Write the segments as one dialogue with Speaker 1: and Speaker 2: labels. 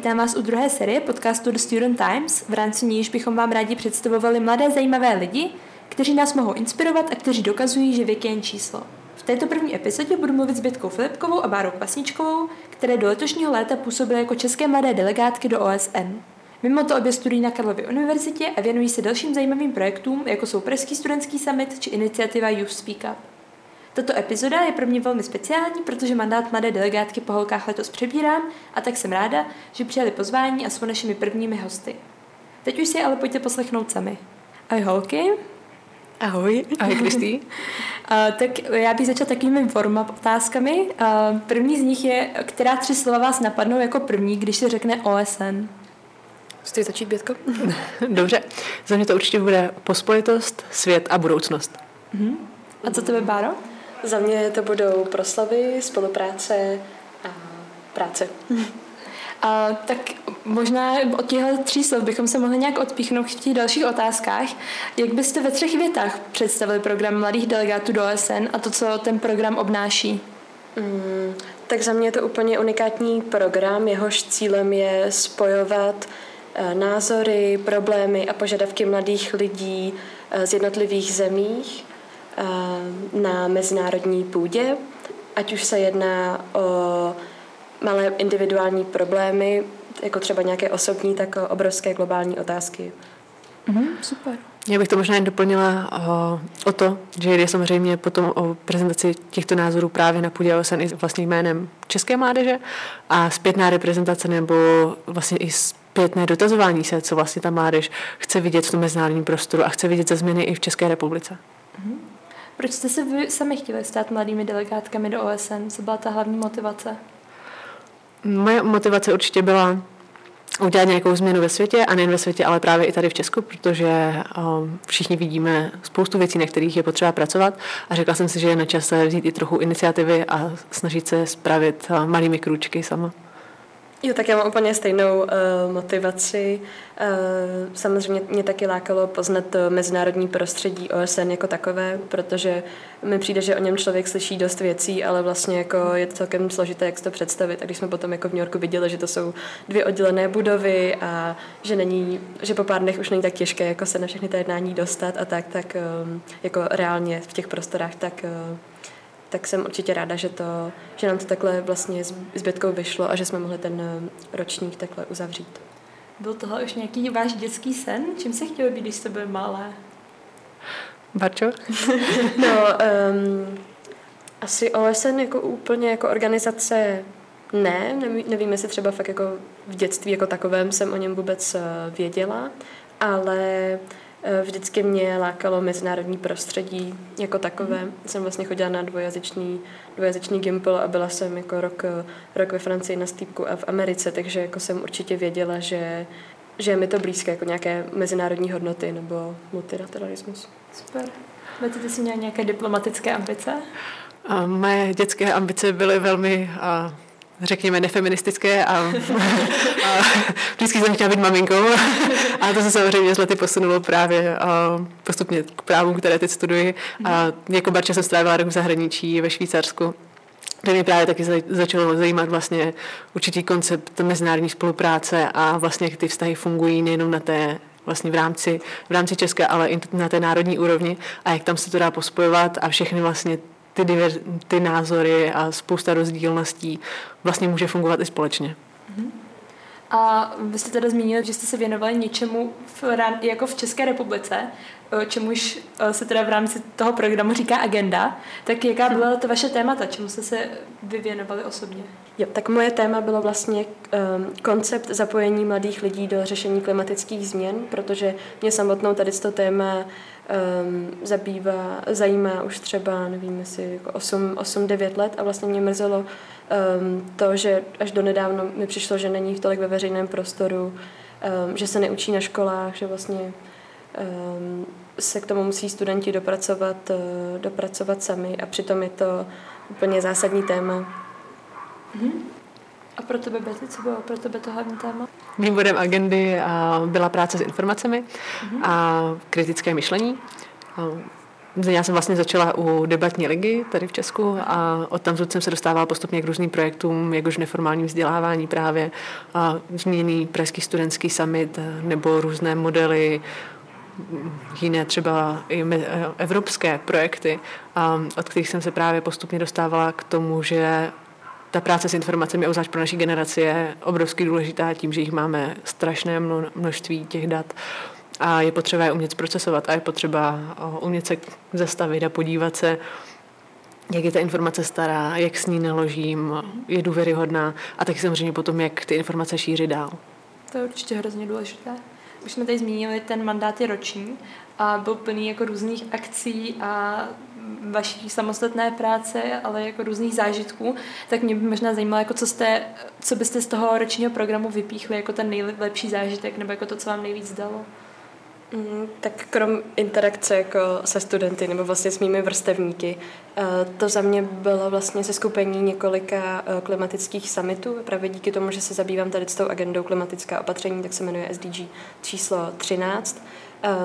Speaker 1: vítám vás u druhé série podcastu The Student Times, v rámci níž bychom vám rádi představovali mladé zajímavé lidi, kteří nás mohou inspirovat a kteří dokazují, že věk je jen číslo. V této první epizodě budu mluvit s Bětkou Filipkovou a Bárou Kvasničkovou, které do letošního léta působily jako české mladé delegátky do OSN. Mimo to obě studují na Karlově univerzitě a věnují se dalším zajímavým projektům, jako jsou Pražský studentský summit či iniciativa Youth Speak Up. Tato epizoda je pro mě velmi speciální, protože mandát mladé delegátky po holkách letos přebírám a tak jsem ráda, že přijali pozvání a jsou našimi prvními hosty. Teď už si ale pojďte poslechnout sami. Ahoj holky.
Speaker 2: Ahoj.
Speaker 1: Ahoj Kristý. uh, tak já bych začala takovými forma otázkami. Uh, první z nich je, která tři slova vás napadnou jako první, když se řekne OSN?
Speaker 2: Chci začít, Bětko?
Speaker 3: Dobře. Za mě to určitě bude pospolitost, svět a budoucnost.
Speaker 1: Uh-huh. A co tebe, Báro?
Speaker 2: Za mě to budou proslavy, spolupráce a práce.
Speaker 1: A, tak možná od těchto tří slov bychom se mohli nějak odpíchnout v těch dalších otázkách. Jak byste ve třech větách představili program mladých delegátů do OSN a to, co ten program obnáší?
Speaker 2: Mm, tak za mě je to úplně unikátní program, jehož cílem je spojovat eh, názory, problémy a požadavky mladých lidí eh, z jednotlivých zemích na mezinárodní půdě, ať už se jedná o malé individuální problémy, jako třeba nějaké osobní, tak obrovské globální otázky.
Speaker 1: Mm, super.
Speaker 3: Já bych to možná jen doplnila o, o to, že jde samozřejmě potom o prezentaci těchto názorů právě na půdě OSN i vlastním jménem České mládeže a zpětná reprezentace nebo vlastně i zpětné dotazování se, co vlastně ta mládež chce vidět v tom mezinárodním prostoru a chce vidět za změny i v České republice.
Speaker 1: Mm-hmm. Proč jste se vy sami chtěli stát mladými delegátkami do OSN? Co byla ta hlavní motivace?
Speaker 3: Moje motivace určitě byla udělat nějakou změnu ve světě a nejen ve světě, ale právě i tady v Česku, protože um, všichni vidíme spoustu věcí, na kterých je potřeba pracovat a řekla jsem si, že je na čase vzít i trochu iniciativy a snažit se spravit uh, malými krůčky sama.
Speaker 2: Jo, tak já mám úplně stejnou uh, motivaci. Uh, samozřejmě mě taky lákalo poznat to mezinárodní prostředí OSN jako takové, protože mi přijde, že o něm člověk slyší dost věcí, ale vlastně jako je to celkem složité, jak si to představit. A když jsme potom jako v New Yorku viděli, že to jsou dvě oddělené budovy a že není, že po pár dnech už není tak těžké jako se na všechny ty jednání dostat a tak, tak um, jako reálně v těch prostorách, tak tak jsem určitě ráda, že, to, že nám to takhle vlastně s zbytkou vyšlo a že jsme mohli ten eh, ročník takhle uzavřít.
Speaker 1: Byl tohle už nějaký váš dětský sen? Čím se chtěl být, když jste byl malé?
Speaker 3: Barčo?
Speaker 2: no, um, asi OSN jako úplně jako organizace ne, nevím, jestli třeba fakt jako v dětství jako takovém jsem o něm vůbec eh, věděla, ale vždycky mě lákalo mezinárodní prostředí jako takové. Mm. Jsem vlastně chodila na dvojazyčný, dvojazyčný gimpel a byla jsem jako rok, rok ve Francii na stýpku a v Americe, takže jako jsem určitě věděla, že, že je mi to blízké, jako nějaké mezinárodní hodnoty nebo multilateralismus.
Speaker 1: Super. Máte ty si měla nějaké diplomatické ambice?
Speaker 3: A moje dětské ambice byly velmi a řekněme, nefeministické a, a vždycky jsem chtěla být maminkou. A to se samozřejmě z lety posunulo právě postupně k právům, které teď studuji. A jako barče jsem strávila rok v zahraničí ve Švýcarsku kde mě právě taky začalo zajímat vlastně určitý koncept mezinárodní spolupráce a vlastně jak ty vztahy fungují nejenom na té vlastně v rámci, v rámci České, ale i na té národní úrovni a jak tam se to dá pospojovat a všechny vlastně ty, diver, ty názory a spousta rozdílností vlastně může fungovat i společně.
Speaker 1: Mm-hmm. A vy jste teda zmínili, že jste se věnovali něčemu v, jako v České republice, čemuž se teda v rámci toho programu říká agenda. Tak jaká hm. byla to vaše témata, čemu jste se vy věnovali osobně?
Speaker 2: Jo, tak moje téma bylo vlastně um, koncept zapojení mladých lidí do řešení klimatických změn, protože mě samotnou tady to téma um, zabývá, zajímá už třeba, nevím, jestli jako 8-9 let a vlastně mě mrzelo um, to, že až do nedávno mi přišlo, že není v tolik ve veřejném prostoru, um, že se neučí na školách, že vlastně um, se k tomu musí studenti dopracovat, uh, dopracovat sami a přitom je to úplně zásadní téma.
Speaker 1: Mm-hmm. A pro tebe, Betty, co bylo pro tebe to hlavní téma?
Speaker 3: Mým bodem agendy byla práce s informacemi mm-hmm. a kritické myšlení. já jsem vlastně začala u debatní ligy tady v Česku a od tam jsem se dostávala postupně k různým projektům, jakož neformálním vzdělávání právě, a změný Pražský studentský summit nebo různé modely jiné třeba i evropské projekty, od kterých jsem se právě postupně dostávala k tomu, že ta práce s informacemi, obzvlášť pro naší generaci, je obrovsky důležitá tím, že jich máme strašné množství těch dat a je potřeba je umět procesovat a je potřeba umět se zastavit a podívat se, jak je ta informace stará, jak s ní naložím, je důvěryhodná a taky samozřejmě potom, jak ty informace šíří dál.
Speaker 1: To je určitě hrozně důležité. Už jsme tady zmínili, ten mandát je roční a byl plný jako různých akcí a vaší samostatné práce, ale jako různých zážitků, tak mě by možná zajímalo, jako co, jste, co byste z toho ročního programu vypíchli jako ten nejlepší zážitek, nebo jako to, co vám nejvíc dalo.
Speaker 2: Mm, tak krom interakce jako se studenty nebo vlastně s mými vrstevníky, eh, to za mě bylo vlastně se skupení několika eh, klimatických summitů. Právě díky tomu, že se zabývám tady s tou agendou klimatická opatření, tak se jmenuje SDG číslo 13.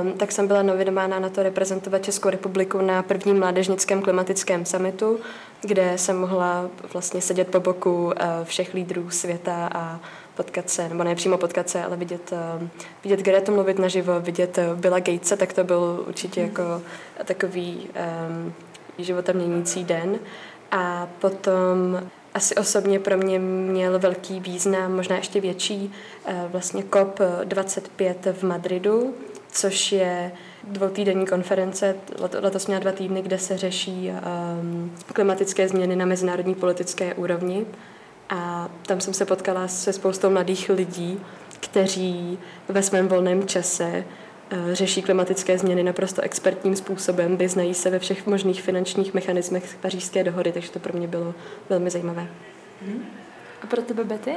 Speaker 2: Um, tak jsem byla nominována na to reprezentovat Českou republiku na prvním mládežnickém klimatickém summitu, kde jsem mohla vlastně sedět po boku uh, všech lídrů světa a potkat se, nebo ne přímo potkat se, ale vidět, uh, vidět Gretu mluvit naživo, vidět uh, Billa Gatese, tak to byl určitě jako takový um, života měnící den. A potom asi osobně pro mě měl velký význam, možná ještě větší, vlastně COP25 v Madridu, což je dvoutýdenní konference, letos měla dva týdny, kde se řeší um, klimatické změny na mezinárodní politické úrovni. A tam jsem se potkala se spoustou mladých lidí, kteří ve svém volném čase uh, řeší klimatické změny naprosto expertním způsobem, vyznají se ve všech možných finančních mechanismech pařížské dohody, takže to pro mě bylo velmi zajímavé.
Speaker 1: A pro tebe, Betty?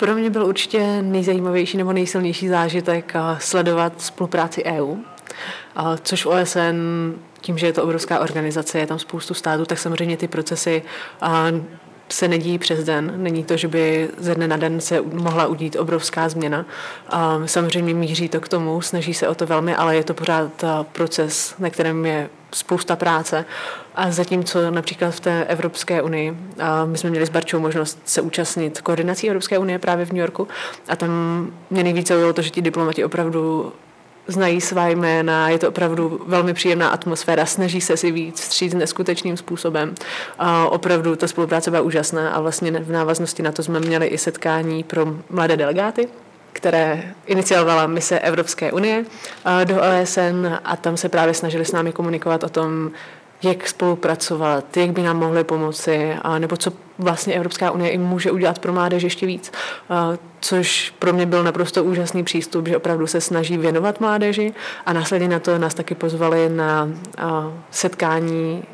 Speaker 3: Pro mě byl určitě nejzajímavější nebo nejsilnější zážitek eh, sledovat spolupráci EU, eh, což v OSN tím, že je to obrovská organizace, je tam spoustu států, tak samozřejmě ty procesy eh, se nedíjí přes den. Není to, že by ze dne na den se mohla udít obrovská změna. Samozřejmě míří to k tomu, snaží se o to velmi, ale je to pořád proces, na kterém je spousta práce. A zatímco například v té Evropské unii, my jsme měli s Barčou možnost se účastnit koordinací Evropské unie právě v New Yorku a tam mě nejvíce bylo to, že ti diplomati opravdu znají svá jména, je to opravdu velmi příjemná atmosféra, snaží se si víc vstříc neskutečným způsobem. A opravdu ta spolupráce byla úžasná a vlastně v návaznosti na to jsme měli i setkání pro mladé delegáty, které iniciovala mise Evropské unie do OSN a tam se právě snažili s námi komunikovat o tom, jak spolupracovat, jak by nám mohli pomoci, a nebo co vlastně Evropská unie i může udělat pro mládež ještě víc, a což pro mě byl naprosto úžasný přístup, že opravdu se snaží věnovat mládeži a následně na to nás taky pozvali na setkání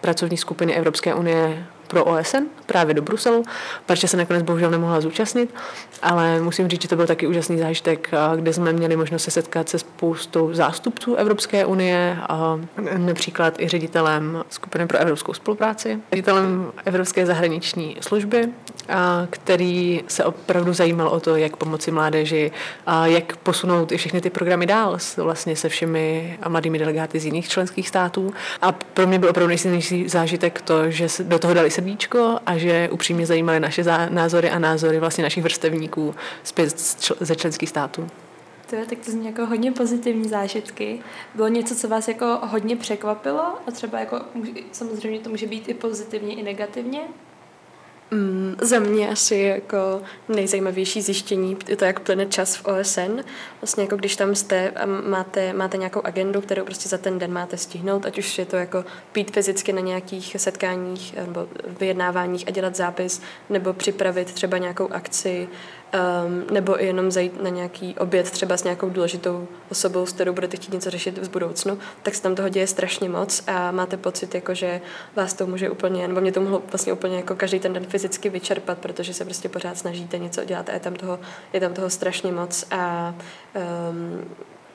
Speaker 3: pracovní skupiny Evropské unie pro OSN právě do Bruselu, protože se nakonec bohužel nemohla zúčastnit, ale musím říct, že to byl taky úžasný zážitek, kde jsme měli možnost se setkat se spoustou zástupců Evropské unie, a například i ředitelem skupiny pro evropskou spolupráci, ředitelem Evropské zahraniční služby, a který se opravdu zajímal o to, jak pomoci mládeži, a jak posunout i všechny ty programy dál vlastně se všemi mladými delegáty z jiných členských států. A pro mě byl opravdu nejsilnější zážitek to, že do toho dali srdíčko a že upřímně zajímaly naše názory a názory vlastně našich vrstevníků zpět ze členských států.
Speaker 1: To je, tak to zní jako hodně pozitivní zážitky. Bylo něco, co vás jako hodně překvapilo a třeba jako samozřejmě to může být i pozitivně, i negativně?
Speaker 2: Mm, za mě asi jako nejzajímavější zjištění je to, jak plyne čas v OSN. Vlastně jako když tam jste a máte, máte nějakou agendu, kterou prostě za ten den máte stihnout, ať už je to jako pít fyzicky na nějakých setkáních nebo vyjednáváních a dělat zápis, nebo připravit třeba nějakou akci, um, nebo i jenom zajít na nějaký oběd třeba s nějakou důležitou osobou, s kterou budete chtít něco řešit v budoucnu, tak se tam toho děje strašně moc a máte pocit, jako, že vás to může úplně, nebo mě to mohlo vlastně úplně jako každý ten den fyzicky vyčerpat, protože se prostě pořád snažíte něco dělat a je tam toho, je tam toho strašně moc a um,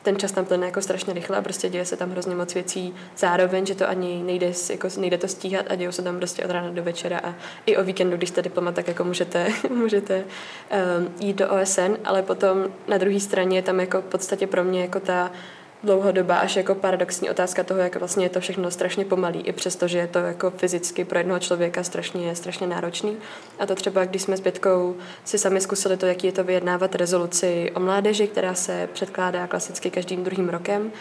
Speaker 2: ten čas tam plyne jako strašně rychle a prostě děje se tam hrozně moc věcí zároveň, že to ani nejde, jako nejde to stíhat a dějou se tam prostě od rána do večera a i o víkendu, když jste diplomat, tak jako můžete, můžete um, jít do OSN, ale potom na druhé straně je tam jako v podstatě pro mě jako ta dlouhodobá až jako paradoxní otázka toho, jak vlastně je to všechno strašně pomalý, i přesto, že je to jako fyzicky pro jednoho člověka strašně, strašně náročný. A to třeba, když jsme s Bětkou si sami zkusili to, jaký je to vyjednávat rezoluci o mládeži, která se předkládá klasicky každým druhým rokem,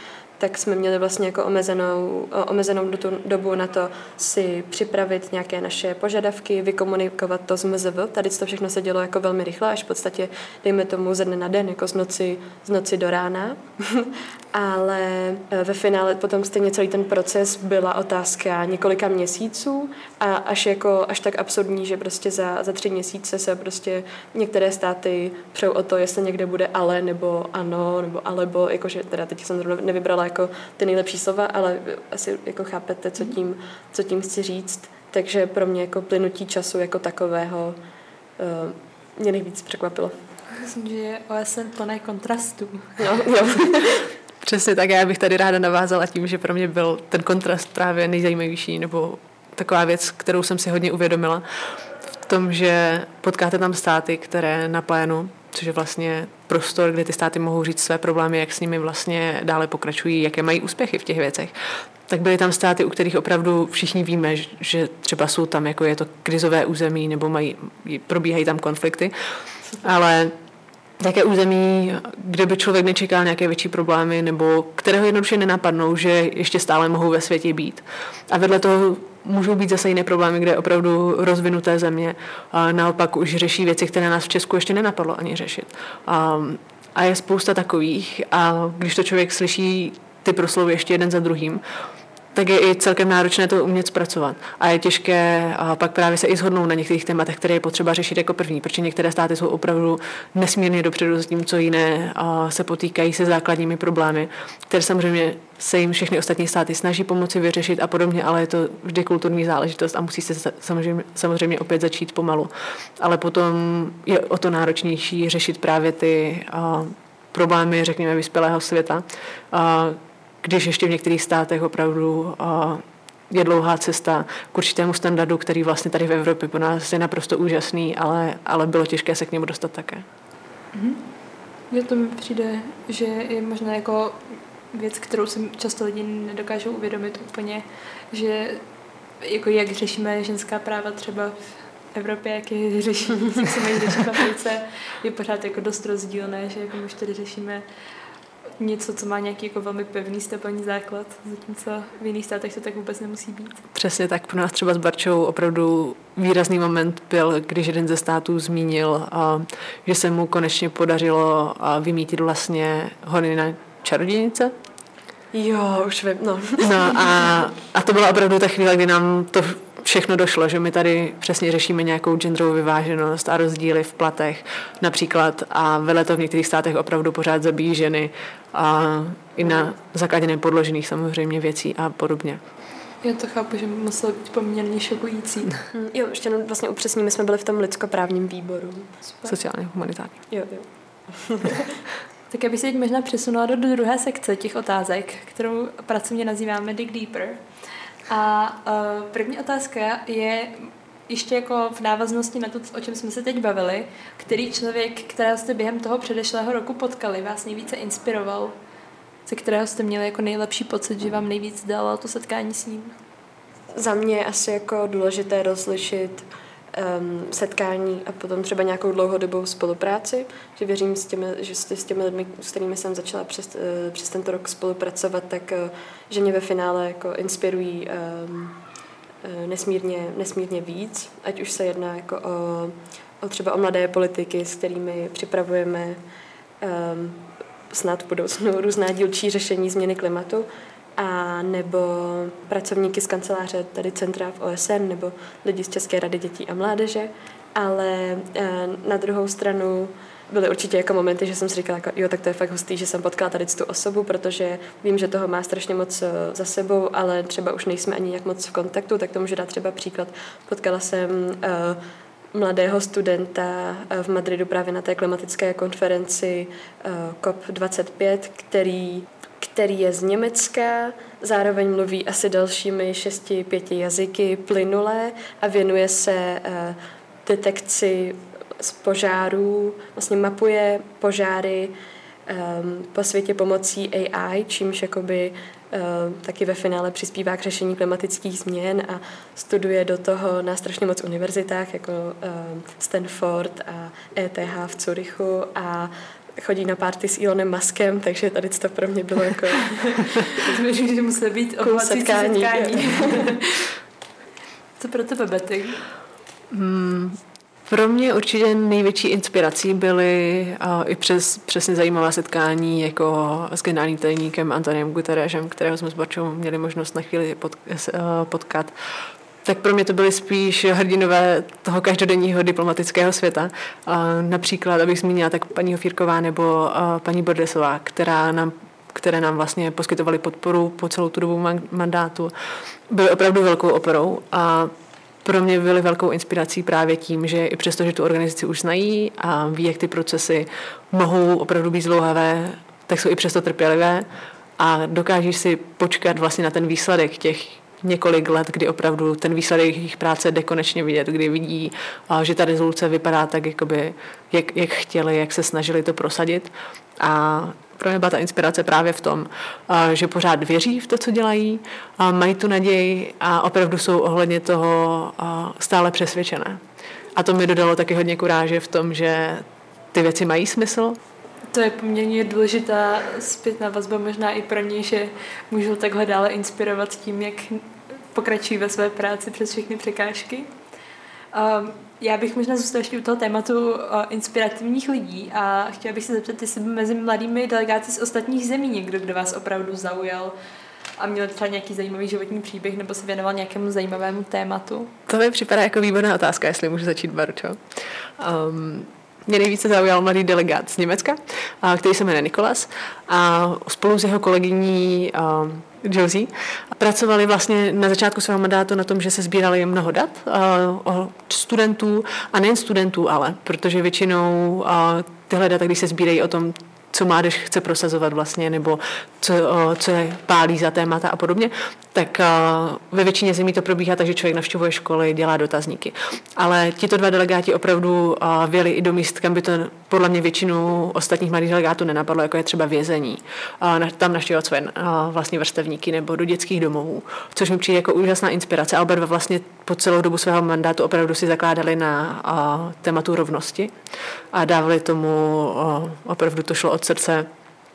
Speaker 2: tak jsme měli vlastně jako omezenou, omezenou dobu na to si připravit nějaké naše požadavky, vykomunikovat to z MZV. Tady to všechno se dělo jako velmi rychle, až v podstatě, dejme tomu, ze dne na den, jako z noci, z noci do rána. Ale e, ve finále potom stejně celý ten proces byla otázka několika měsíců a až, jako, až tak absurdní, že prostě za, za tři měsíce se prostě některé státy přejou o to, jestli někde bude ale nebo ano, nebo alebo, jakože teda teď jsem nevybrala jako ty nejlepší slova, ale asi jako chápete, co tím, co tím chci říct. Takže pro mě jako plynutí času jako takového uh, mě nejvíc překvapilo.
Speaker 1: Myslím, že je OSN plné kontrastů.
Speaker 2: Jo, jo.
Speaker 3: Přesně tak, já bych tady ráda navázala tím, že pro mě byl ten kontrast právě nejzajímavější, nebo taková věc, kterou jsem si hodně uvědomila, v tom, že potkáte tam státy, které na plénu což je vlastně prostor, kde ty státy mohou říct své problémy, jak s nimi vlastně dále pokračují, jaké mají úspěchy v těch věcech. Tak byly tam státy, u kterých opravdu všichni víme, že třeba jsou tam, jako je to krizové území, nebo mají, probíhají tam konflikty, ale také území, kde by člověk nečekal nějaké větší problémy, nebo kterého jednoduše nenapadnou, že ještě stále mohou ve světě být. A vedle toho můžou být zase jiné problémy, kde opravdu rozvinuté země naopak už řeší věci, které nás v Česku ještě nenapadlo ani řešit. A, a je spousta takových a když to člověk slyší ty proslovy ještě jeden za druhým, tak je i celkem náročné to umět zpracovat. A je těžké a pak právě se i shodnout na některých tématech, které je potřeba řešit jako první, protože některé státy jsou opravdu nesmírně dopředu s tím, co jiné a se potýkají se základními problémy, které samozřejmě se jim všechny ostatní státy snaží pomoci vyřešit a podobně, ale je to vždy kulturní záležitost a musí se samozřejmě, samozřejmě opět začít pomalu. Ale potom je o to náročnější řešit právě ty a, problémy, řekněme, vyspělého světa, a, když ještě v některých státech opravdu je dlouhá cesta k určitému standardu, který vlastně tady v Evropě pro nás je naprosto úžasný, ale, ale bylo těžké se k němu dostat také.
Speaker 1: Mm-hmm. Mně to mi přijde, že je možná jako věc, kterou si často lidi nedokážou uvědomit úplně, že jako jak řešíme ženská práva třeba v Evropě, jak je řeší, jak se mají řešit v Africe, je pořád jako dost rozdílné, že jako my už tady řešíme něco, co má nějaký jako velmi pevný stabilní základ, zatímco v jiných státech to tak vůbec nemusí být.
Speaker 3: Přesně tak. Pro nás třeba s Barčou opravdu výrazný moment byl, když jeden ze států zmínil, že se mu konečně podařilo vymítit vlastně hony na čarodějnice.
Speaker 2: Jo, už vím, no.
Speaker 3: no a, a to byla opravdu ta chvíle, kdy nám to všechno došlo, že my tady přesně řešíme nějakou genderovou vyváženost a rozdíly v platech například a vele to v některých státech opravdu pořád zabíjí ženy a i na zakladě podložených samozřejmě věcí a podobně.
Speaker 1: Já to chápu, že muselo být poměrně šokující.
Speaker 2: Hm, jo, ještě jenom vlastně upřesní, my jsme byli v tom lidskoprávním výboru.
Speaker 3: Super. Sociálně humanitární.
Speaker 2: Jo, jo.
Speaker 1: tak já bych se teď možná přesunula do druhé sekce těch otázek, kterou pracovně nazýváme Dig Deeper. A uh, první otázka je ještě jako v návaznosti na to, o čem jsme se teď bavili, který člověk, kterého jste během toho předešlého roku potkali, vás nejvíce inspiroval, ze kterého jste měli jako nejlepší pocit, že vám nejvíc dalo to setkání s ním?
Speaker 2: Za mě je asi jako důležité rozlišit um, setkání a potom třeba nějakou dlouhodobou spolupráci, že věřím, s těmi, že s těmi lidmi, s kterými jsem začala přes, uh, přes tento rok spolupracovat, tak uh, že mě ve finále jako inspirují um, uh, nesmírně, nesmírně víc, ať už se jedná jako o, o třeba o mladé politiky, s kterými připravujeme um, snad v budoucnu různá dílčí řešení změny klimatu, a nebo pracovníky z kanceláře tady centra v OSN nebo lidi z České rady dětí a mládeže, ale eh, na druhou stranu byly určitě jako momenty, že jsem si říkala, jako, jo, tak to je fakt hustý, že jsem potkala tady tu osobu, protože vím, že toho má strašně moc eh, za sebou, ale třeba už nejsme ani jak moc v kontaktu, tak to můžu dát třeba příklad. Potkala jsem uh, mladého studenta v Madridu právě na té klimatické konferenci COP25, který který je z Německa, zároveň mluví asi dalšími šesti, pěti jazyky plynulé a věnuje se uh, detekci z požárů, vlastně mapuje požáry um, po světě pomocí AI, čímž jakoby uh, taky ve finále přispívá k řešení klimatických změn a studuje do toho na strašně moc univerzitách, jako uh, Stanford a ETH v Curychu a chodí na párty s Elonem Muskem, takže tady to pro mě bylo jako...
Speaker 1: myslím, že musí být cool setkání. setkání. Co pro tebe, Betty?
Speaker 3: Hmm, pro mě určitě největší inspirací byly uh, i přes přesně zajímavá setkání jako s generálním tajemníkem Antoniem Guterresem, kterého jsme s Barčou měli možnost na chvíli pod, uh, potkat. Tak pro mě to byly spíš hrdinové toho každodenního diplomatického světa. Například, abych zmínila, tak paní Hofírková nebo paní Bordesová, která nám které nám vlastně poskytovaly podporu po celou tu dobu mandátu, byly opravdu velkou operou a pro mě byly velkou inspirací právě tím, že i přesto, že tu organizaci už znají a ví, jak ty procesy mohou opravdu být zlouhavé, tak jsou i přesto trpělivé a dokáží si počkat vlastně na ten výsledek těch několik let, kdy opravdu ten výsledek jejich práce jde konečně vidět, kdy vidí, že ta rezoluce vypadá tak, jakoby, jak, jak chtěli, jak se snažili to prosadit. A pro mě byla ta inspirace právě v tom, že pořád věří v to, co dělají, mají tu naději a opravdu jsou ohledně toho stále přesvědčené. A to mi dodalo taky hodně kuráže v tom, že ty věci mají smysl.
Speaker 1: To je poměrně důležitá zpětná vazba možná i pro ně, že můžou takhle dále inspirovat tím, jak pokračují ve své práci přes všechny překážky. Um, já bych možná zůstala ještě u toho tématu o inspirativních lidí a chtěla bych se zeptat, jestli by mezi mladými delegáty z ostatních zemí někdo, kdo vás opravdu zaujal a měl třeba nějaký zajímavý životní příběh nebo se věnoval nějakému zajímavému tématu?
Speaker 3: To mi připadá jako výborná otázka, jestli můžu začít, Baručo. Um, mě nejvíce zaujal mladý delegát z Německa, který se jmenuje Nikolas a spolu s jeho kolegyní Josie. Pracovali vlastně na začátku svého mandátu na tom, že se sbírali mnoho dat o studentů a nejen studentů, ale protože většinou tyhle data, když se sbírají o tom, co mládež chce prosazovat vlastně, nebo co, co je pálí za témata a podobně, tak ve většině zemí to probíhá tak, že člověk navštěvuje školy, dělá dotazníky. Ale tito dva delegáti opravdu věli i do míst, kam by to podle mě většinu ostatních mladých delegátů nenapadlo, jako je třeba vězení. Tam navštěvovat své vlastní vrstevníky nebo do dětských domovů, což mi přijde jako úžasná inspirace. A oba vlastně po celou dobu svého mandátu opravdu si zakládali na tématu rovnosti a dávali tomu opravdu to šlo od srdce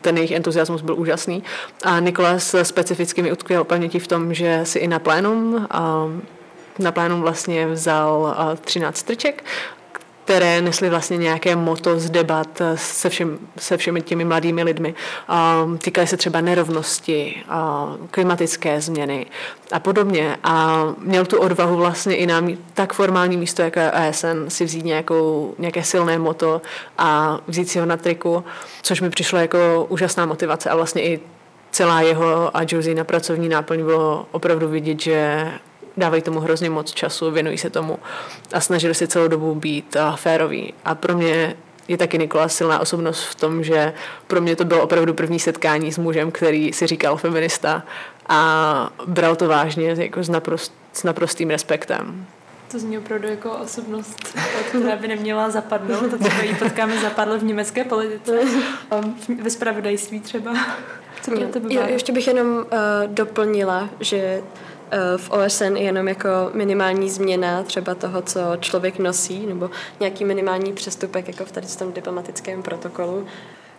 Speaker 3: ten jejich entuziasmus byl úžasný. A Nikolas specificky mi utkvěl paměti v tom, že si i na plénum na plénum vlastně vzal 13 strček které nesly vlastně nějaké moto z debat se, všem, se všemi těmi mladými lidmi. Týkaly se třeba nerovnosti, klimatické změny a podobně. A měl tu odvahu vlastně i na tak formální místo, jako je ASN, si vzít nějakou, nějaké silné moto a vzít si ho na triku, což mi přišlo jako úžasná motivace a vlastně i celá jeho a Josie na pracovní náplň bylo opravdu vidět, že dávají tomu hrozně moc času, věnují se tomu a snažili se celou dobu být uh, féroví. A pro mě je taky Nikola silná osobnost v tom, že pro mě to bylo opravdu první setkání s mužem, který si říkal feminista a bral to vážně jako s, naprost, s naprostým respektem.
Speaker 1: To zní opravdu jako osobnost, která by neměla zapadnout. To třeba jí potkáme zapadlo v německé politice, ve spravodajství třeba.
Speaker 2: Co mě to jo, ještě bych jenom uh, doplnila, že v OSN jenom jako minimální změna třeba toho, co člověk nosí, nebo nějaký minimální přestupek jako v tady tom diplomatickém protokolu.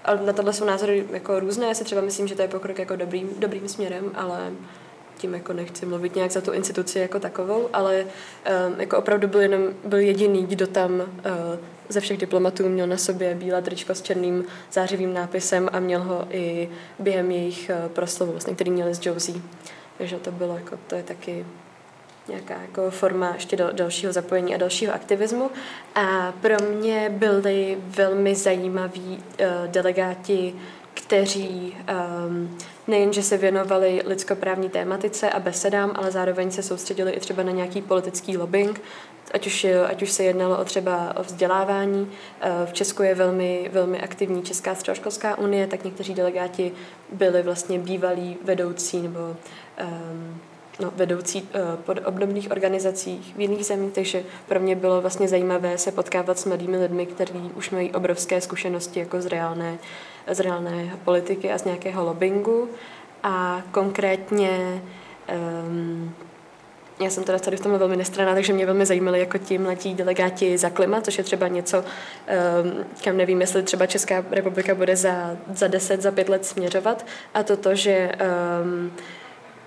Speaker 2: Ale na tohle jsou názory jako různé. Já si třeba myslím, že to je pokrok jako dobrým, dobrým směrem, ale tím jako nechci mluvit nějak za tu instituci jako takovou, ale um, jako opravdu byl jenom byl jediný, kdo tam uh, ze všech diplomatů měl na sobě bílé tričko s černým zářivým nápisem a měl ho i během jejich uh, proslovu, vlastně, který měli s Josie. Takže to bylo jako, to je taky nějaká jako forma ještě do, dalšího zapojení a dalšího aktivismu. A pro mě byli velmi zajímaví uh, delegáti, kteří um, nejenže se věnovali lidskoprávní tématice a besedám, ale zároveň se soustředili i třeba na nějaký politický lobbying, ať už, ať už se jednalo o třeba o vzdělávání. V Česku je velmi, velmi aktivní Česká středoškolská unie, tak někteří delegáti byli vlastně bývalí vedoucí nebo no, vedoucí uh, pod obdobných organizacích v jiných zemích, takže pro mě bylo vlastně zajímavé se potkávat s mladými lidmi, kteří už mají obrovské zkušenosti jako z reálné z reálné politiky a z nějakého lobbingu. A konkrétně um, já jsem teda tady v tomhle velmi nestraná, takže mě velmi zajímaly jako ti mladí delegáti za klima, což je třeba něco, um, kam nevím, jestli třeba Česká republika bude za, za 10, za 5 let směřovat. A to to, že um,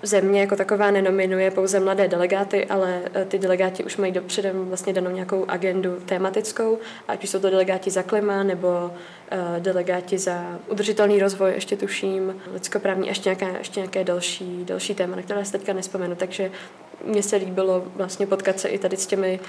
Speaker 2: země jako taková nenominuje pouze mladé delegáty, ale eh, ty delegáti už mají dopředem vlastně danou nějakou agendu tématickou, ať už jsou to delegáti za klima nebo uh, delegáti za udržitelný rozvoj, ještě tuším, lidskoprávní, ještě nějaké, ještě nějaké další, další téma, na které se teďka nespomenu. Takže mně se líbilo vlastně potkat se i tady s těmi,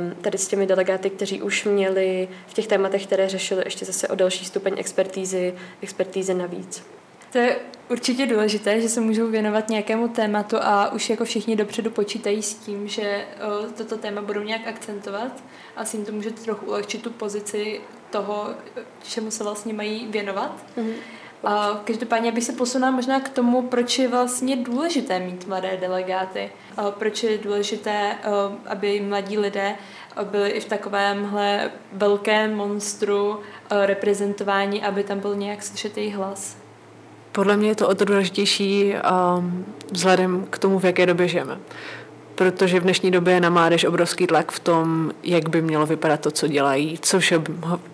Speaker 2: um, tady s těmi delegáty, kteří už měli v těch tématech, které řešili ještě zase o další stupeň expertízy, expertízy navíc.
Speaker 1: To je určitě důležité, že se můžou věnovat nějakému tématu a už jako všichni dopředu počítají s tím, že o, toto téma budou nějak akcentovat a s tím to může trochu ulehčit tu pozici toho, čemu se vlastně mají věnovat. Mm-hmm. A každopádně bych se posunula možná k tomu, proč je vlastně důležité mít mladé delegáty. A proč je důležité, aby mladí lidé byli i v takovémhle velkém monstru reprezentování, aby tam byl nějak slyšet jejich hlas.
Speaker 3: Podle mě je to o to důležitější um, vzhledem k tomu, v jaké době žijeme. Protože v dnešní době je na mládež obrovský tlak v tom, jak by mělo vypadat to, co dělají, co, vše,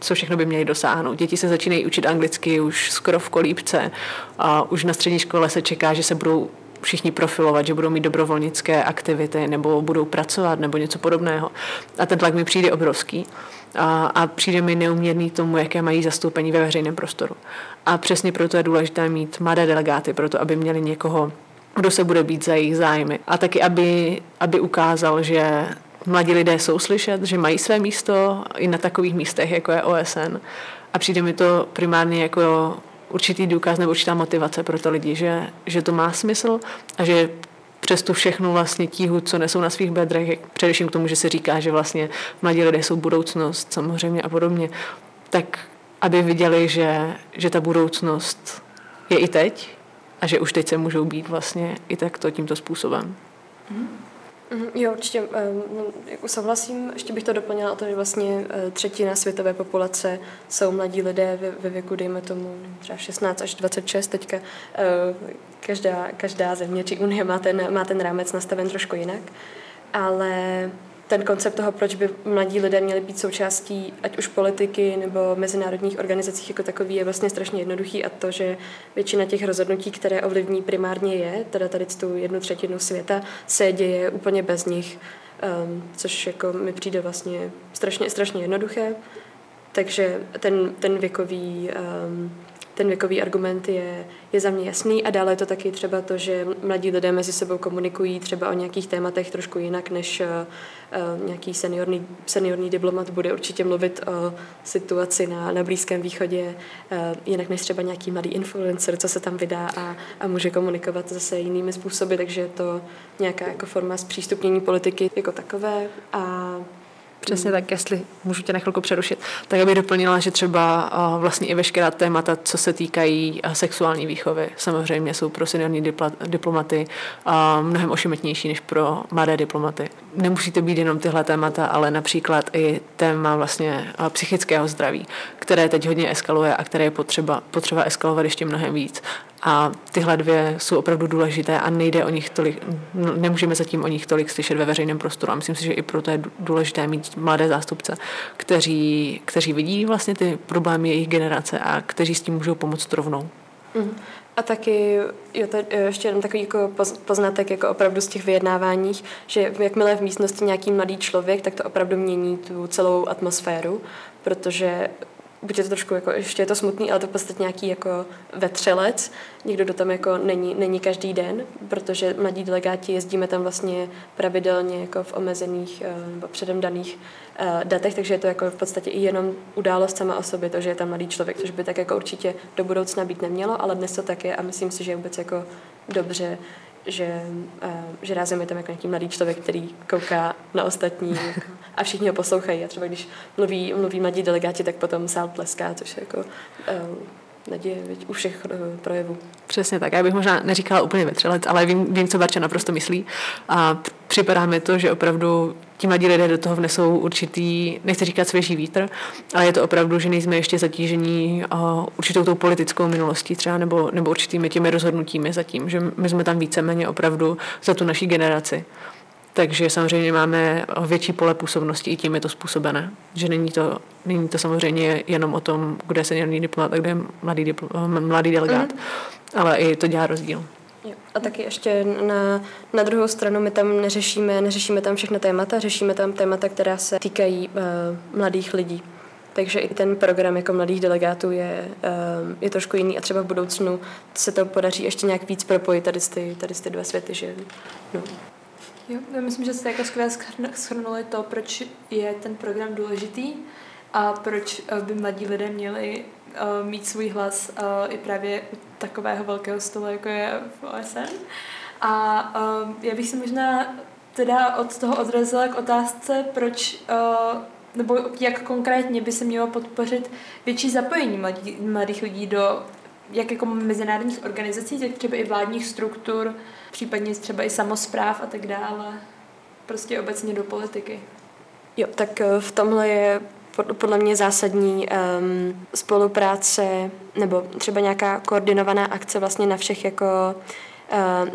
Speaker 3: co všechno by měli dosáhnout. Děti se začínají učit anglicky už skoro v kolípce a už na střední škole se čeká, že se budou všichni profilovat, že budou mít dobrovolnické aktivity nebo budou pracovat nebo něco podobného. A ten tlak mi přijde obrovský a, a přijde mi neuměrný tomu, jaké mají zastoupení ve veřejném prostoru. A přesně proto je důležité mít mladé delegáty, proto aby měli někoho, kdo se bude být za jejich zájmy. A taky, aby, aby ukázal, že mladí lidé jsou slyšet, že mají své místo i na takových místech, jako je OSN. A přijde mi to primárně jako určitý důkaz nebo určitá motivace pro to lidi, že, že to má smysl a že přes tu všechnu vlastně tíhu, co nesou na svých bedrech, především k tomu, že se říká, že vlastně mladí lidé jsou budoucnost samozřejmě a podobně, tak aby viděli, že, že ta budoucnost je i teď a že už teď se můžou být vlastně i takto tímto způsobem.
Speaker 2: Mm. Jo, určitě um, souhlasím. Ještě bych to doplnila o to, že vlastně uh, třetina světové populace jsou mladí lidé ve, ve věku, dejme tomu, třeba 16 až 26. Teďka uh, každá, každá země či unie má ten, má ten rámec nastaven trošku jinak. Ale ten koncept toho, proč by mladí lidé měli být součástí ať už politiky nebo mezinárodních organizací jako takový, je vlastně strašně jednoduchý a to, že většina těch rozhodnutí, které ovlivní primárně je, teda tady tu jednu třetinu světa, se děje úplně bez nich, um, což jako mi přijde vlastně strašně, strašně jednoduché. Takže ten, ten věkový um, ten věkový argument je, je za mě jasný a dále je to taky třeba to, že mladí lidé mezi sebou komunikují třeba o nějakých tématech trošku jinak, než uh, nějaký seniorní, seniorní diplomat bude určitě mluvit o situaci na, na Blízkém východě, uh, jinak než třeba nějaký mladý influencer, co se tam vydá a, a může komunikovat zase jinými způsoby, takže je to nějaká jako forma zpřístupnění politiky jako takové a
Speaker 3: Přesně tak, jestli můžu tě na chvilku přerušit, tak aby doplnila, že třeba vlastně i veškerá témata, co se týkají sexuální výchovy, samozřejmě jsou pro seniorní diplomaty mnohem ošemetnější než pro mladé diplomaty. Nemusíte být jenom tyhle témata, ale například i téma vlastně psychického zdraví, které teď hodně eskaluje a které je potřeba, potřeba eskalovat ještě mnohem víc. A tyhle dvě jsou opravdu důležité a nejde o nich tolik, nemůžeme zatím o nich tolik slyšet ve veřejném prostoru. A myslím si, že i proto je důležité mít mladé zástupce, kteří, kteří vidí vlastně ty problémy jejich generace a kteří s tím můžou pomoct rovnou.
Speaker 2: Mm. A taky jo, to, ještě jenom takový jako poznatek jako opravdu z těch vyjednáváních, že jakmile v místnosti nějaký mladý člověk, tak to opravdu mění tu celou atmosféru, protože buď je to trošku jako, ještě je to smutný, ale to v podstatě nějaký jako vetřelec, někdo, kdo tam jako není, není každý den, protože mladí delegáti jezdíme tam vlastně pravidelně jako v omezených eh, nebo předem daných uh, datech, takže je to jako v podstatě i jenom událost sama o sobě, to, že je tam mladý člověk, což by tak jako určitě do budoucna být nemělo, ale dnes to tak je a myslím si, že je vůbec jako dobře, že, uh, že rázem je tam jako nějaký mladý člověk, který kouká na ostatní. jako, a všichni ho poslouchají. A třeba když mluví, mluví mladí delegáti, tak potom sál tleská, což je jako uh, naděje u všech uh, projevů.
Speaker 3: Přesně tak. Já bych možná neříkala úplně vetřelec, ale vím, vím co Barča naprosto myslí. A připadá mi to, že opravdu ti mladí lidé do toho vnesou určitý, nechci říkat svěží vítr, ale je to opravdu, že nejsme ještě zatížení uh, určitou tou politickou minulostí třeba nebo, nebo určitými těmi rozhodnutími zatím, že my jsme tam víceméně opravdu za tu naší generaci. Takže samozřejmě máme větší pole působnosti i tím je to způsobené. Že není to, není to samozřejmě jenom o tom, kde je seniorní diplomat a kde je mladý, dipl, mladý delegát, mm. ale i to dělá rozdíl.
Speaker 2: A taky ještě na, na druhou stranu my tam neřešíme, neřešíme tam všechny témata, řešíme tam témata, která se týkají uh, mladých lidí. Takže i ten program jako mladých delegátů je, uh, je trošku jiný a třeba v budoucnu se to podaří ještě nějak víc propojit tady ty, tady ty dva světy. Že, no.
Speaker 1: Jo, já myslím, že jste jako skvěle schrnuli to, proč je ten program důležitý a proč eh, by mladí lidé měli uh, mít svůj hlas uh, i právě u takového velkého stolu, jako je v OSN. A já bych se možná teda od toho odrazila k otázce, proč nebo jak konkrétně by se mělo podpořit větší zapojení mladí, mladých lidí do jak jako mezinárodních organizací, tak třeba i vládních struktur, případně třeba i samozpráv a tak dále. Prostě obecně do politiky.
Speaker 2: Jo, tak v tomhle je podle mě zásadní um, spolupráce nebo třeba nějaká koordinovaná akce vlastně na všech jako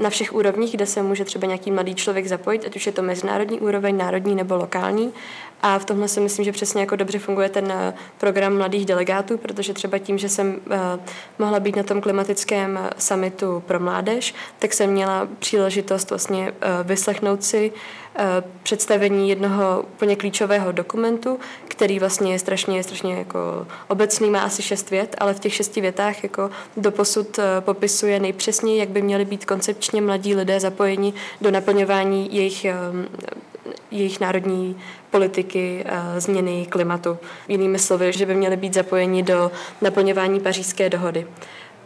Speaker 2: na všech úrovních, kde se může třeba nějaký mladý člověk zapojit, ať už je to mezinárodní úroveň, národní nebo lokální. A v tomhle si myslím, že přesně jako dobře funguje ten eh, program mladých delegátů, protože třeba tím, že jsem eh, mohla být na tom klimatickém eh, summitu pro mládež, tak jsem měla příležitost vlastně vyslechnout si představení jednoho úplně klíčového dokumentu, který vlastně je strašně, strašně jako obecný, má asi šest vět, ale v těch šesti větách jako doposud popisuje nejpřesněji, jak by měly být koncepčně mladí lidé zapojeni do naplňování jejich jejich národní politiky eh, změny klimatu. Jinými slovy, že by měly být zapojeni do naplňování pařížské dohody.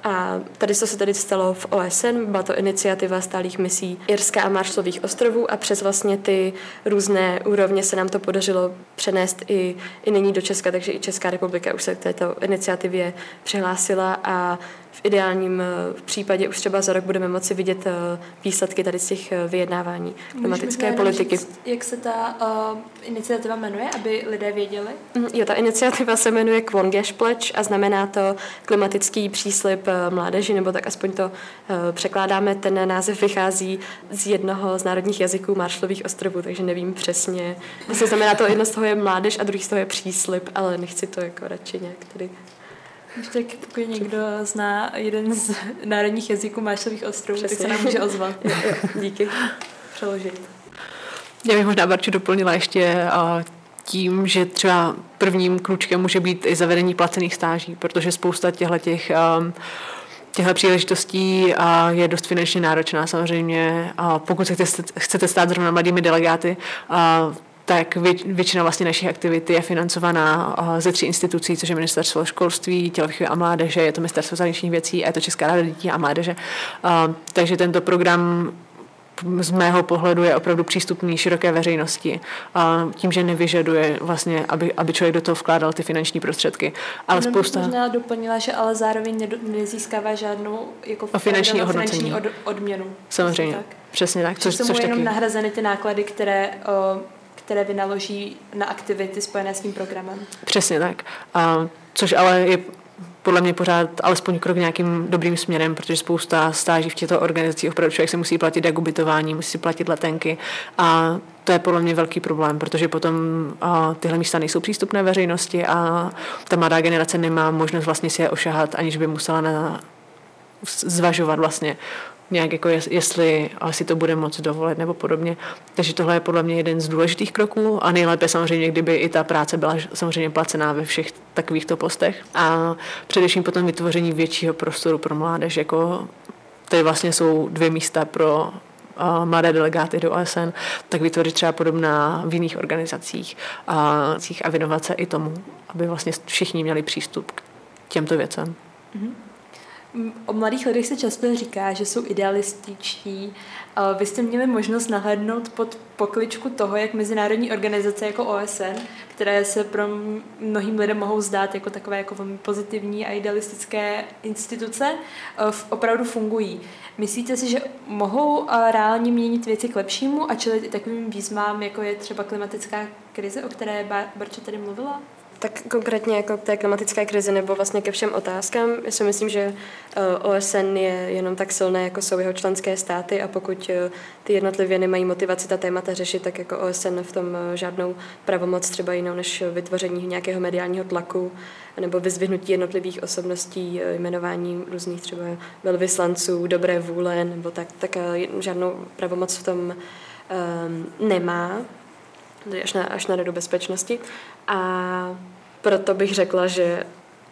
Speaker 2: A tady to se tady stalo v OSN, byla to iniciativa stálých misí Irska a Maršlových ostrovů a přes vlastně ty různé úrovně se nám to podařilo přenést i, i nyní do Česka, takže i Česká republika už se k této iniciativě přihlásila a ideálním eh, případě už třeba za rok budeme moci vidět eh, výsledky tady z těch eh, vyjednávání klimatické politiky. Říct,
Speaker 1: jak se ta uh, iniciativa jmenuje, aby lidé věděli?
Speaker 2: Mm, jo, ta iniciativa se jmenuje Kwongesh Pledge a znamená to klimatický příslip mládeži, nebo tak aspoň to uh, překládáme. Ten název vychází z jednoho z národních jazyků Marshallových ostrovů, takže nevím přesně. Vlastně znamená to, jedno z toho je mládež a druhý z toho je příslip, ale nechci to jako radši nějak tady
Speaker 1: tak pokud někdo zná jeden z národních jazyků Mášových ostrovů, Přesně. tak se nám může ozvat.
Speaker 2: Díky.
Speaker 1: Přeložit.
Speaker 3: Já bych možná Barču doplnila ještě tím, že třeba prvním kručkem může být i zavedení placených stáží, protože spousta těchto těch těchto příležitostí je dost finančně náročná samozřejmě. Pokud se chcete, stát zrovna mladými delegáty, tak většina vlastně našich aktivit je financovaná ze tří institucí, což je Ministerstvo školství, tělovýchovy a mládeže, je to Ministerstvo zahraničních věcí a je to Česká rada dětí a mládeže. Takže tento program z mého pohledu je opravdu přístupný široké veřejnosti. A tím, že nevyžaduje vlastně, aby, aby člověk do toho vkládal ty finanční prostředky.
Speaker 1: Ale Jenom spousta... možná doplnila, že ale zároveň nezískává žádnou jako
Speaker 3: finanční, finanční
Speaker 1: od, odměnu.
Speaker 3: Samozřejmě, tak. přesně tak.
Speaker 1: Což, což, což jenom taky... nahrazeny ty náklady, které o, které vynaloží na aktivity spojené s tím programem.
Speaker 3: Přesně tak. A, což ale je podle mě pořád alespoň krok nějakým dobrým směrem, protože spousta stáží v těchto organizacích opravdu člověk se musí platit jak ubytování, musí platit letenky a to je podle mě velký problém, protože potom a, tyhle místa nejsou přístupné veřejnosti a ta mladá generace nemá možnost vlastně si je ošahat, aniž by musela na, zvažovat vlastně, nějak jako jestli asi to bude moc dovolit nebo podobně. Takže tohle je podle mě jeden z důležitých kroků a nejlépe samozřejmě, kdyby i ta práce byla samozřejmě placená ve všech takovýchto postech a především potom vytvoření většího prostoru pro mládež, jako tady vlastně jsou dvě místa pro mladé delegáty do OSN, tak vytvořit třeba podobná v jiných organizacích a, a věnovat se i tomu, aby vlastně všichni měli přístup k těmto věcem.
Speaker 1: Mm-hmm. O mladých lidech se často říká, že jsou idealističtí. Vy jste měli možnost nahlédnout pod pokličku toho, jak mezinárodní organizace jako OSN, které se pro mnohým lidem mohou zdát jako takové jako velmi pozitivní a idealistické instituce, opravdu fungují. Myslíte si, že mohou reálně měnit věci k lepšímu a čelit i takovým výzvám, jako je třeba klimatická krize, o které Barča tady mluvila?
Speaker 2: Tak konkrétně jako k té klimatické krizi nebo vlastně ke všem otázkám, já si myslím, že eh, OSN je jenom tak silné, jako jsou jeho členské státy a pokud eh, ty jednotlivě nemají motivaci ta témata řešit, tak jako OSN v tom eh, žádnou pravomoc třeba jinou než vytvoření nějakého mediálního tlaku nebo vyzvihnutí jednotlivých osobností, jmenování různých třeba velvyslanců, dobré vůle nebo tak, tak žádnou pravomoc v tom um, nemá až na, až na radu bezpečnosti. A proto bych řekla, že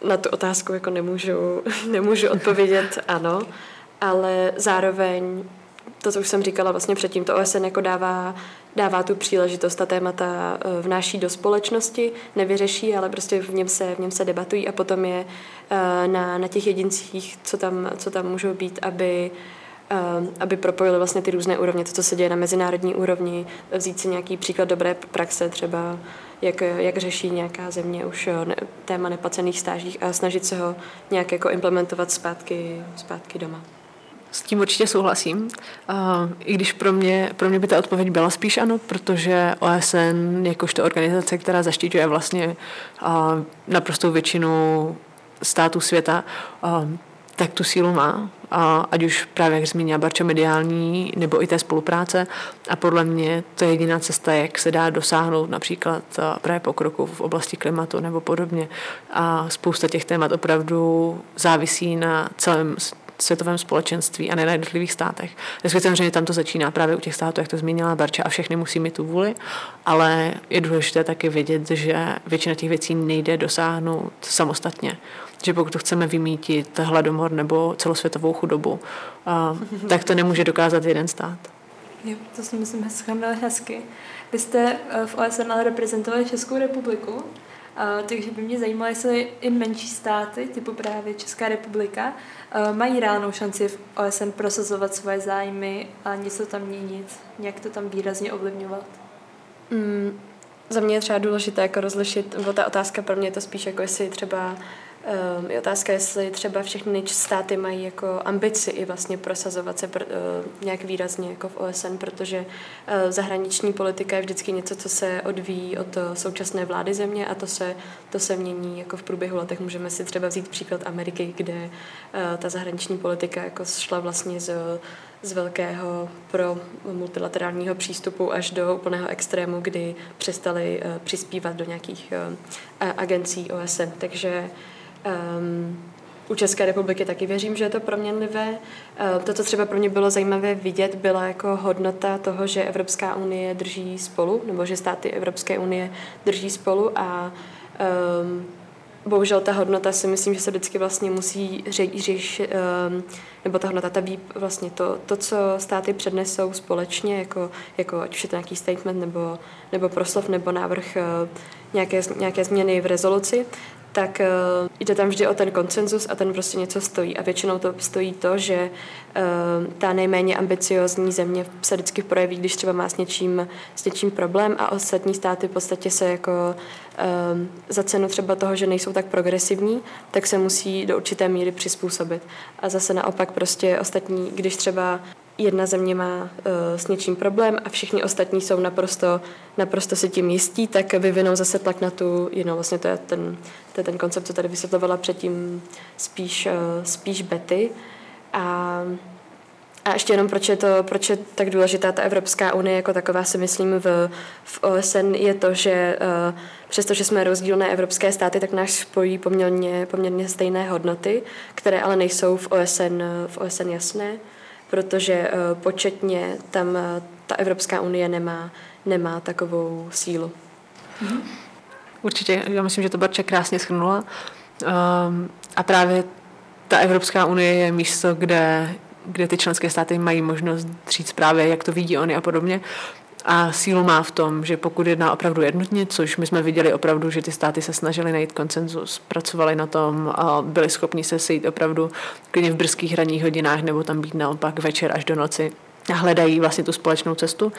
Speaker 2: na tu otázku jako nemůžu, nemůžu odpovědět ano, ale zároveň to, co už jsem říkala vlastně předtím, to OSN jako dává, dává tu příležitost, ta témata eh, vnáší do společnosti, nevyřeší, ale prostě v něm se, v něm se debatují a potom je eh, na, na těch jedincích, co tam, co tam můžou být, aby Ehm, aby propojili vlastně ty různé úrovně, to, co se děje na mezinárodní úrovni, vzít si nějaký příklad dobré praxe, třeba jak, jak řeší nějaká země už eh, ne, téma neplacených stážích a snažit se ho nějak jako implementovat zpátky, zpátky doma.
Speaker 3: S tím určitě souhlasím. I když pro mě, pro mě by ta odpověď byla spíš ano, protože OSN jakožto organizace, která zaštiťuje vlastně naprostou většinu států světa, tak tu sílu má, a ať už právě, jak zmínila Barča, mediální nebo i té spolupráce. A podle mě to je jediná cesta, jak se dá dosáhnout například právě pokroku v oblasti klimatu nebo podobně. A spousta těch témat opravdu závisí na celém světovém společenství a ne na jednotlivých státech. Respektive samozřejmě tam to začíná právě u těch států, jak to zmínila Barča, a všechny musí mít tu vůli, ale je důležité taky vědět, že většina těch věcí nejde dosáhnout samostatně že pokud to chceme vymítit hladomor nebo celosvětovou chudobu, tak to nemůže dokázat jeden stát.
Speaker 1: Jo, to si myslím schrnuli hezky. Vy jste eh, v OSN ale reprezentovali Českou republiku, takže by mě zajímalo, jestli i menší státy, typu právě Česká republika, a, mají reálnou šanci v OSN prosazovat svoje zájmy a něco tam měnit, nějak to tam výrazně ovlivňovat.
Speaker 2: Mm, za mě je třeba důležité jako rozlišit, nebo ta otázka pro mě je to spíš jako jestli třeba Um, je otázka, jestli třeba všechny státy mají jako ambici i vlastně prosazovat se pr- uh, nějak výrazně jako v OSN, protože uh, zahraniční politika je vždycky něco, co se odvíjí od uh, současné vlády země a to se, to se mění jako v průběhu letech. Můžeme si třeba vzít příklad Ameriky, kde uh, ta zahraniční politika jako šla vlastně z z velkého pro multilaterálního přístupu až do úplného extrému, kdy přestali uh, přispívat do nějakých agencí OSN. Takže Um, u České republiky taky věřím, že je to proměnlivé. Ehm, to, co třeba pro mě bylo zajímavé vidět, byla jako hodnota toho, že Evropská unie drží spolu, nebo že státy Evropské unie drží spolu a um, bohužel ta hodnota si myslím, že se vždycky vlastně musí řešit, um, nebo ta hodnota, ta ví vlastně to, to, co státy přednesou společně, jako, jako ať už je to nějaký statement nebo, nebo proslov nebo návrh uh, nějaké, nějaké změny v rezoluci, tak uh, jde tam vždy o ten koncenzus a ten prostě něco stojí. A většinou to stojí to, že uh, ta nejméně ambiciozní země se vždycky projeví, když třeba má s něčím, s něčím problém a ostatní státy v podstatě se jako uh, za cenu třeba toho, že nejsou tak progresivní, tak se musí do určité míry přizpůsobit. A zase naopak prostě ostatní, když třeba jedna země má uh, s něčím problém a všichni ostatní jsou naprosto, naprosto si tím jistí, tak vyvinou zase tlak na tu jinou. Vlastně to je ten, to je ten koncept, co tady vysvětlovala předtím spíš, uh, spíš Betty. A, a ještě jenom, proč je, to, proč je tak důležitá ta Evropská unie jako taková, si myslím, v, v OSN je to, že uh, přestože jsme rozdílné evropské státy, tak náš spojí poměrně, poměrně stejné hodnoty, které ale nejsou v OSN, v OSN jasné protože eh, početně tam eh, ta Evropská unie nemá, nemá takovou sílu.
Speaker 3: Mhm. Určitě, já myslím, že to Barča krásně schrnula. Um, a právě ta Evropská unie je místo, kde, kde ty členské státy mají možnost říct právě, jak to vidí oni a podobně. A sílu má v tom, že pokud jedná opravdu jednotně, což my jsme viděli opravdu, že ty státy se snažily najít koncenzus, pracovali na tom a byli schopni se sejít opravdu klidně v brzkých ranních hodinách nebo tam být naopak večer až do noci a hledají vlastně tu společnou cestu.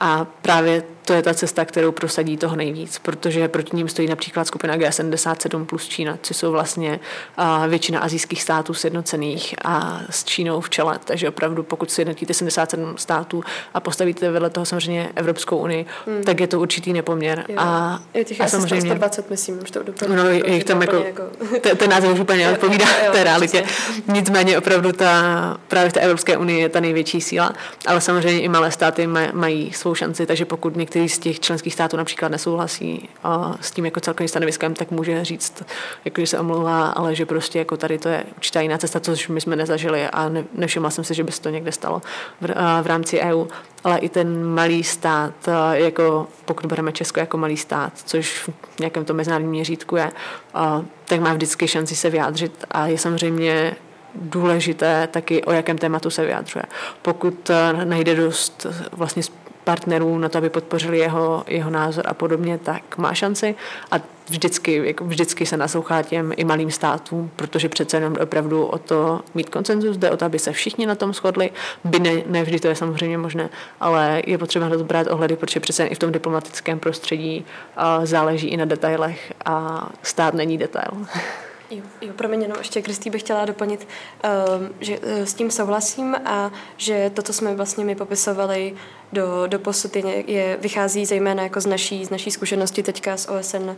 Speaker 3: A právě to je ta cesta, kterou prosadí toho nejvíc, protože proti ním stojí například skupina G77 plus Čína, což jsou vlastně většina azijských států sjednocených a s Čínou v čele. Takže opravdu, pokud si jednotíte 77 států a postavíte vedle toho samozřejmě Evropskou unii, hmm. tak je to určitý nepoměr.
Speaker 2: Jo. A, je těch a samozřejmě 120, myslím, už to dopadlo.
Speaker 3: No, je tam jako, jako... Ten, ten název už úplně odpovídá té realitě. Nicméně opravdu ta, právě v té Evropské unii je ta největší síla, ale samozřejmě i malé státy mají svou šanci, takže pokud některý z těch členských států například nesouhlasí a s tím jako celkovým stanoviskem, tak může říct, jako, že se omlouvá, ale že prostě jako tady to je určitá jiná cesta, což my jsme nezažili a ne, nevšimla jsem si, že by se to někde stalo v, v rámci EU. Ale i ten malý stát, jako pokud bereme Česko jako malý stát, což v nějakém to mezinárodním měřítku je, tak má vždycky šanci se vyjádřit a je samozřejmě důležité taky, o jakém tématu se vyjadřuje. Pokud najde dost vlastně partnerů na to, aby podpořili jeho, jeho názor a podobně, tak má šanci a vždycky, jako vždycky se naslouchá těm i malým státům, protože přece jenom opravdu o to mít koncenzus, jde o to, aby se všichni na tom shodli, by ne, ne vždy to je samozřejmě možné, ale je potřeba na to brát ohledy, protože přece i v tom diplomatickém prostředí záleží i na detailech a stát není detail.
Speaker 2: Jo, jo promiň, jenom ještě Kristý bych chtěla doplnit, uh, že uh, s tím souhlasím a že to, co jsme vlastně my popisovali do, do posud, je, je, vychází zejména jako z naší, z naší zkušenosti teďka z OSN uh,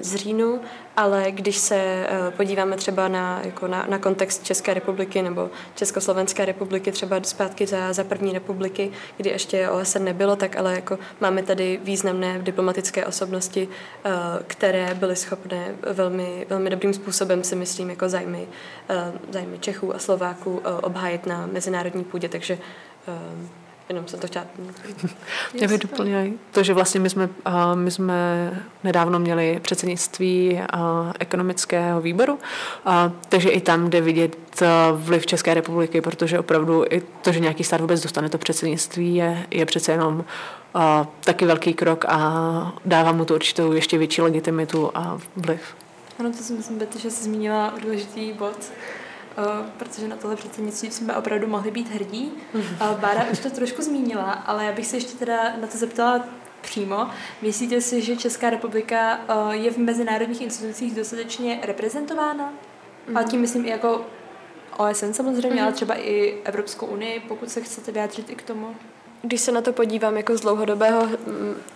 Speaker 2: z říjnu, ale když se uh, podíváme třeba na, jako na, na kontext České republiky nebo Československé republiky, třeba zpátky za, za první republiky, kdy ještě OSN nebylo, tak ale jako máme tady významné diplomatické osobnosti, uh, které byly schopné velmi, velmi dobrým způsobem si myslím jako zájmy, zájmy Čechů a Slováků obhájit na mezinárodní půdě, takže Jenom jsem to chtěla...
Speaker 3: Já bych doplnila to, že vlastně my jsme, my jsme nedávno měli předsednictví ekonomického výboru, takže i tam jde vidět vliv České republiky, protože opravdu i to, že nějaký stát vůbec dostane to předsednictví, je, je přece jenom taky velký krok a dává mu to určitou ještě větší legitimitu a vliv.
Speaker 1: Ano, to si myslím, že jsi zmínila důležitý bod, protože na tohle předsednictví jsme opravdu mohli být hrdí. Uh, Bára už to trošku zmínila, ale já bych se ještě teda na to zeptala přímo. Myslíte si, že Česká republika uh, je v mezinárodních institucích dostatečně reprezentována? Mm. A tím myslím i jako OSN samozřejmě, mm. ale třeba i Evropskou unii, pokud se chcete vyjádřit i k tomu.
Speaker 2: Když se na to podívám jako z dlouhodobého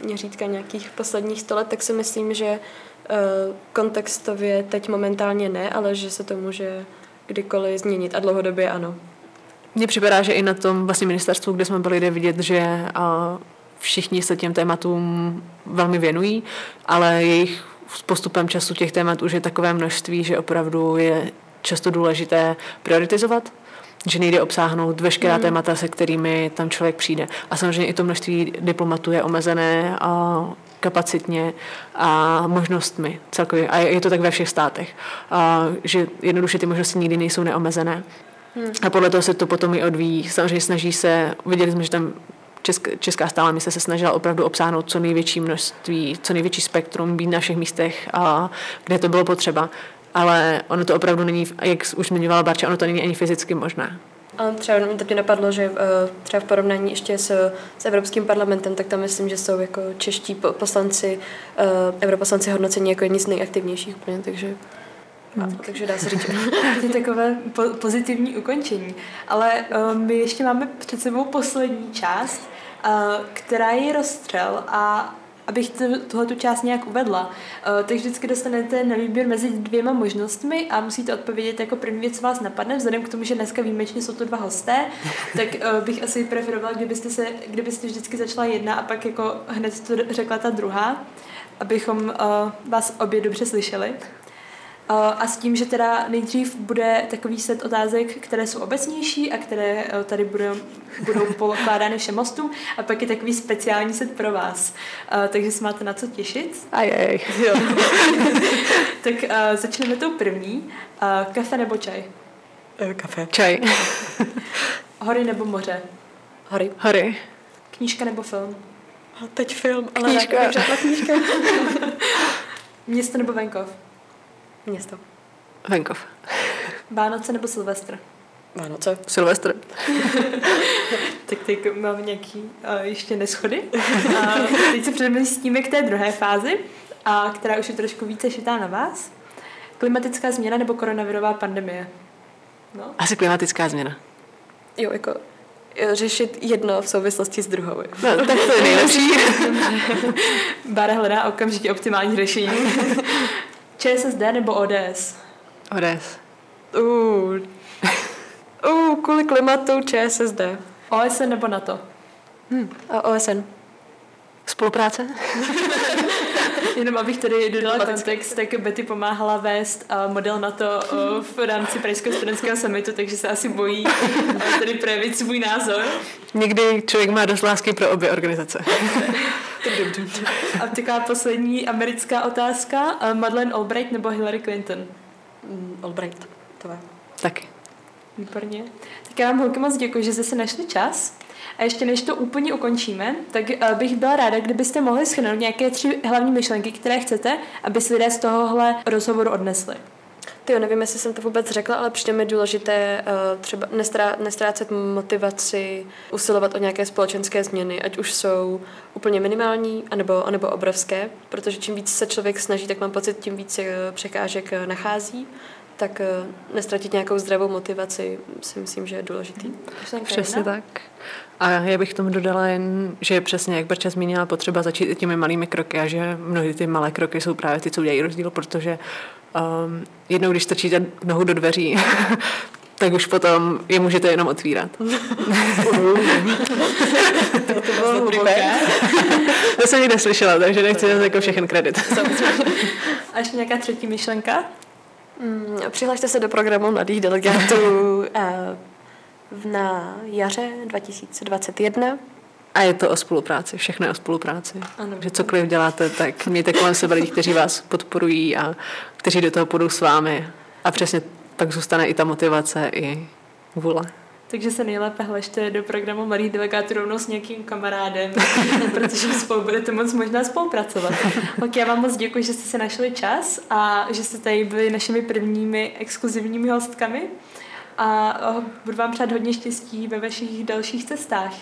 Speaker 2: měřítka nějakých posledních sto let, tak si myslím, že kontextově teď momentálně ne, ale že se to může kdykoliv změnit a dlouhodobě ano.
Speaker 3: Mně připadá, že i na tom vlastně ministerstvu, kde jsme byli, jde vidět, že a všichni se těm tématům velmi věnují, ale jejich s postupem času těch témat už je takové množství, že opravdu je často důležité prioritizovat, že nejde obsáhnout veškerá mm. témata, se kterými tam člověk přijde. A samozřejmě i to množství diplomatů je omezené a kapacitně a možnostmi celkově. A je to tak ve všech státech, a, že jednoduše ty možnosti nikdy nejsou neomezené. Hmm. A podle toho se to potom i odvíjí. Samozřejmě snaží se, viděli jsme, že tam Česká, Česká stála mise se snažila opravdu obsáhnout co největší množství, co největší spektrum, být na všech místech, a, kde to bylo potřeba. Ale ono to opravdu není, jak už zmiňovala Barča, ono to není ani fyzicky možné.
Speaker 2: A třeba mě napadlo, že uh, třeba v porovnání ještě s, s Evropským parlamentem, tak tam myslím, že jsou jako čeští poslanci, uh, europoslanci hodnocení jako jedni z nejaktivnějších úplně, takže Hmm. Takže dá se říct.
Speaker 1: to je takové po- pozitivní ukončení. Ale uh, my ještě máme před sebou poslední část, uh, která je rozstřel a abych tuhle tu část nějak uvedla. Uh, tak vždycky dostanete na výběr mezi dvěma možnostmi a musíte odpovědět jako první věc, co vás napadne. Vzhledem k tomu, že dneska výjimečně jsou to dva hosté, tak uh, bych asi preferovala, kdybyste, se, kdybyste vždycky začala jedna a pak jako hned to řekla ta druhá, abychom uh, vás obě dobře slyšeli. A s tím, že teda nejdřív bude takový set otázek, které jsou obecnější a které tady budou, budou pokládány všem hostům a pak je takový speciální set pro vás. Takže se máte na co těšit.
Speaker 3: Ajaj.
Speaker 1: Jo. tak začneme tou první. Kafe nebo čaj?
Speaker 3: E, kafe. Čaj.
Speaker 1: Hory nebo moře?
Speaker 2: Hory.
Speaker 3: Hory.
Speaker 1: Knížka nebo film?
Speaker 2: A teď film, ale
Speaker 3: Knížka.
Speaker 2: bych řekla knížka.
Speaker 1: Město nebo venkov?
Speaker 2: Město.
Speaker 3: Venkov.
Speaker 1: Vánoce nebo Silvestr?
Speaker 2: Vánoce.
Speaker 3: Silvestr.
Speaker 1: Tak teď mám nějaký uh, ještě neschody. A teď se přemístíme k té druhé fázi, a která už je trošku více šitá na vás. Klimatická změna nebo koronavirová pandemie? No.
Speaker 3: Asi klimatická změna.
Speaker 2: Jo, jako jo, řešit jedno v souvislosti s druhou.
Speaker 3: No, tak to je nejlepší.
Speaker 1: Bára hledá okamžitě optimální řešení. ČSSD nebo ODS?
Speaker 3: ODS.
Speaker 2: Uh. Uh, kvůli klimatu ČSSD.
Speaker 1: OSN nebo NATO?
Speaker 2: A OSN.
Speaker 3: Spolupráce?
Speaker 1: Jenom abych tady dodala kontext, tak Betty pomáhala vést uh, model NATO uh, v rámci Pražského studentského summitu, takže se asi bojí uh, tady projevit svůj názor.
Speaker 3: Někdy člověk má dost lásky pro obě organizace.
Speaker 1: A taková poslední americká otázka. Madeleine Albright nebo Hillary Clinton?
Speaker 2: Mm, Albright. To je.
Speaker 3: Taky.
Speaker 1: Výborně. Tak já vám holky moc děkuji, že jste si našli čas. A ještě než to úplně ukončíme, tak uh, bych byla ráda, kdybyste mohli schrnout nějaké tři hlavní myšlenky, které chcete, aby si lidé z tohohle rozhovoru odnesli.
Speaker 2: Ty jo, nevím, jestli jsem to vůbec řekla, ale přijde mi důležité uh, třeba nestrá, nestrácet motivaci, usilovat o nějaké společenské změny, ať už jsou úplně minimální, anebo, anebo obrovské, protože čím víc se člověk snaží, tak mám pocit, tím víc uh, překážek uh, nachází, tak uh, nestratit nějakou zdravou motivaci si myslím, že je důležitý.
Speaker 1: Myšlenka
Speaker 3: Přesně tak. A já bych tomu dodala jen, že je přesně, jak Brča zmínila, potřeba začít i těmi malými kroky a že mnohdy ty malé kroky jsou právě ty, co udělají rozdíl, protože um, jednou, když strčíte nohu do dveří, tak už potom je můžete jenom otvírat.
Speaker 2: to bylo hluboké.
Speaker 3: To jsem nikdy neslyšela, takže nechci jako všechen kredit.
Speaker 1: A ještě nějaká třetí myšlenka?
Speaker 2: Mm, přihlašte se do programu mladých delegátů uh, na jaře 2021.
Speaker 3: A je to o spolupráci, všechno je o spolupráci.
Speaker 1: Ano.
Speaker 3: Že cokoliv děláte, tak mějte kolem sebe lidi, kteří vás podporují a kteří do toho půjdou s vámi. A přesně pak zůstane i ta motivace, i vůle.
Speaker 1: Takže se nejlépe hlešte do programu Mladých delegátů rovnou s nějakým kamarádem, protože spolu budete moc možná spolupracovat. Tak já vám moc děkuji, že jste si našli čas a že jste tady byli našimi prvními exkluzivními hostkami. A budu vám přát hodně štěstí ve vašich dalších cestách.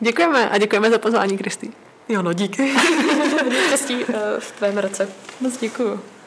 Speaker 3: Děkujeme a děkujeme za pozvání, Kristý.
Speaker 2: Jo, no díky. Štěstí uh, v tvém roce.
Speaker 1: Moc děkuji.